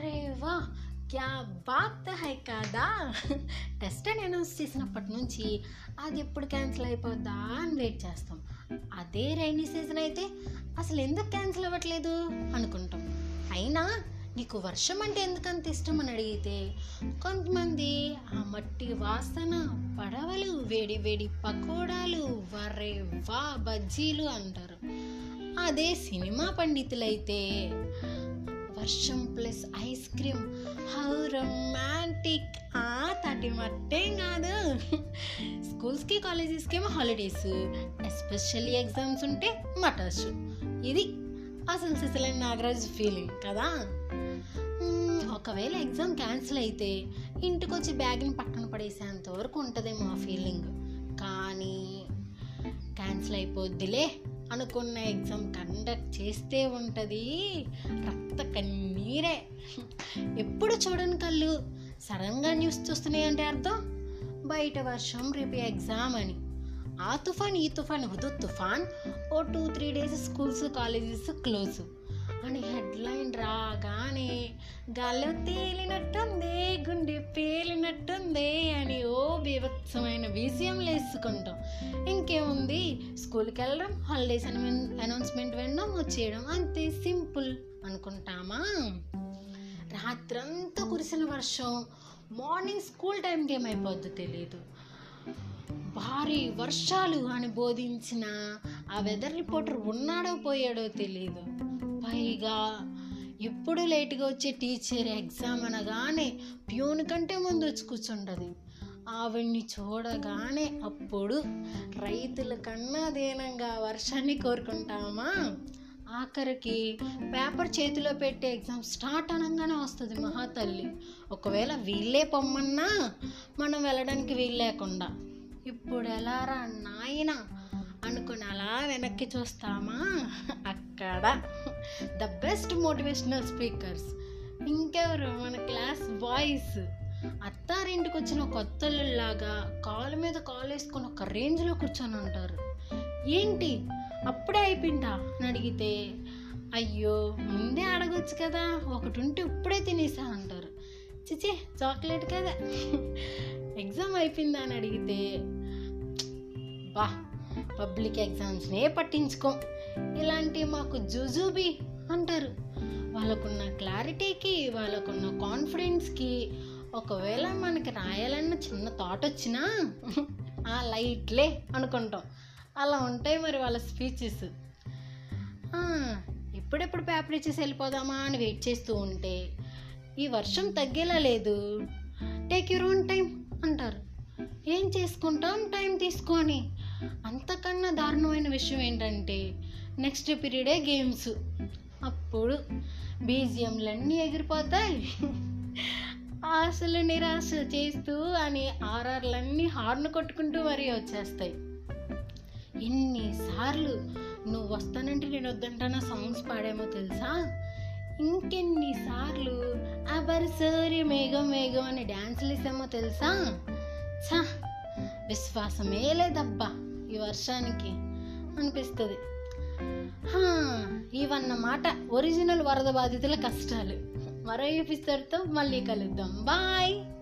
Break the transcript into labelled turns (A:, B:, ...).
A: అరే వా క్యా బాత్ హై కదా? టెస్ట్ అని అనౌన్స్ చేసినప్పటి నుంచి అది ఎప్పుడు క్యాన్సిల్ అయిపోద్దా అని వెయిట్ చేస్తాం. అదే రైనీ సీజన్ అయితే అసలు ఎందుకు క్యాన్సిల్ అవ్వట్లేదు అనుకుంటాం. అయినా నీకు వర్షం అంటే ఎందుకంత ఇష్టం అని అడిగితే కొంతమంది ఆ మట్టి వాసన పడవలు వేడి వేడి పకోడాలు వరే వా బజ్జీలు అంటారు. అదే సినిమా పండితులైతే వర్షం plus ice cream. How romantic. ఆ తటి మట్టేం కాదు. స్కూల్స్కి కాలేజెస్కి ఏమో హాలిడేస్. ఎస్పెషల్లీ ఎగ్జామ్స్ ఉంటే మటాష్ ఇది అసలు సిసలైన నాగరాజ్ ఫీలింగ్ కదా. ఒకవేళ ఎగ్జామ్ క్యాన్సిల్ అయితే ఇంటికి వచ్చి బ్యాగ్ని పక్కన పడేసేంత వరకు ఉంటుందేమో ఆ ఫీలింగ్. కానీ క్యాన్సిల్ అయిపోద్దిలే. అనుకున్న ఎగ్జామ్ కండక్ట్ చేస్తే ఉంటుంది. రక్త కన్నీరే. ఎప్పుడు చూడని కళ్ళు. సడన్గా న్యూస్ చూస్తున్నాయంటే అర్థం? బయట వర్షం రేపు ఎగ్జామ్ అని. ఆ తుఫాన్ ఈ తుఫాన్ హుదు తుఫాన్. ఓ two three days schools colleges close. అని హెడ్లైన్ రాగానే గాల్లో తేలినట్టుంది గుండె పేలినట్టుంది అని ఓ బీభత్సమైన విజయం లేసుకుంటాం. ఇంకేముంది? స్కూల్కి వెళ్ళడం హాలిడేస్ అనౌన్స్మెంట్ వినడం వచ్చేయడం అంతే సింపుల్ అనుకుంటామా? రాత్రంతా కురిసిన వర్షం మార్నింగ్ స్కూల్ టైంకి ఏమైపోద్దో తెలియదు భారీ వర్షాలు అని బోధించిన ఆ వెదర్ రిపోర్టర్ ఉన్నాడో పోయాడో తెలియదు పైగా ఎప్పుడు లేట్గా వచ్చే టీచర్ ఎగ్జామ్ అనగానే ప్యూన్ కంటే ముందు వచ్చి కూర్చుంటుంది. ఆవిడ్ని చూడగానే అప్పుడు రైతుల కన్నా దీనంగా వర్షాన్ని కోరుకుంటామా? ఆఖరికి పేపర్ చేతిలో పెట్టే ఎగ్జామ్ స్టార్ట్ అనగానే వస్తుంది మహాతల్లి. ఒకవేళ వీళ్ళే పొమ్మన్నా మనం వెళ్ళడానికి వీలు లేకుండా. ఇప్పుడు ఎలారా నాయన అనుకుని అలా వెనక్కి చూస్తామా? అక్కడ ద బెస్ట్ మోటివేషనల్ స్పీకర్స్. ఇంకెవరు? మన క్లాస్ బాయ్స్. అత్తారింటికి వచ్చిన కొత్తలాగా కాలు మీద కాలు వేసుకొని ఒక రేంజ్లో కూర్చొని ఉంటారు. ఏంటి? అప్పుడే అయిపోయిందా? అని అడిగితే అయ్యో ముందే అడగొచ్చు కదా ఒకటి ఉంటే ఇప్పుడే తినేసా అంటారు. చిచే చాక్లెట్ కదా. ఎగ్జామ్ అయిపోయిందా అని అడిగితే బా పబ్లిక్ ఎగ్జామ్స్నే పట్టించుకోం. ఇలాంటి మాకు జుజుబి అంటారు. వాళ్ళకున్న క్లారిటీకి వాళ్ళకున్న కాన్ఫిడెన్స్కి ఒకవేళ మనకి రాయాలన్న చిన్న థాట్ వచ్చినా ఆ లైట్లే అనుకుంటాం. అలా ఉంటాయి మరి వాళ్ళ స్పీచెస్. ఎప్పుడెప్పుడు పేపర్ ఇచ్చేసి వెళ్ళిపోదామా అని వెయిట్ చేస్తూ ఉంటే ఈ వర్షం తగ్గేలా లేదు. టేక్ యూర్ ఓన్ టైం అంటారు. ఏం చేసుకుంటాం? టైం తీసుకొని అంతకన్నా దారుణమైన విషయం ఏంటంటే నెక్స్ట్ పీరియడే గేమ్స్ అప్పుడు బీజిఎంలన్నీ ఎగిరిపోతాయి. ఆశలు నిరాశ చేస్తూ అని ఆర్ఆర్లన్నీ హార్న్ కొట్టుకుంటూ మరీ వచ్చేస్తాయి. ఎన్నిసార్లు నువ్వు వస్తానంటే నేను వద్దంటానా సాంగ్స్ పాడేమో తెలుసా? ఇంకెన్నిసార్లు అబర్సరి మేఘం మేఘం అని డ్యాన్స్లు వేసామో తెలుసా? ఛా! విశ్వాసమే లేదబ్బా. ఈ వర్షానికి అనిపిస్తుంది. ఇవన్నమాట ఒరిజినల్ వరద బాధితుల కష్టాలు. మరో ఎపిసోడ్తో మళ్ళీ కలుద్దాం. బాయ్!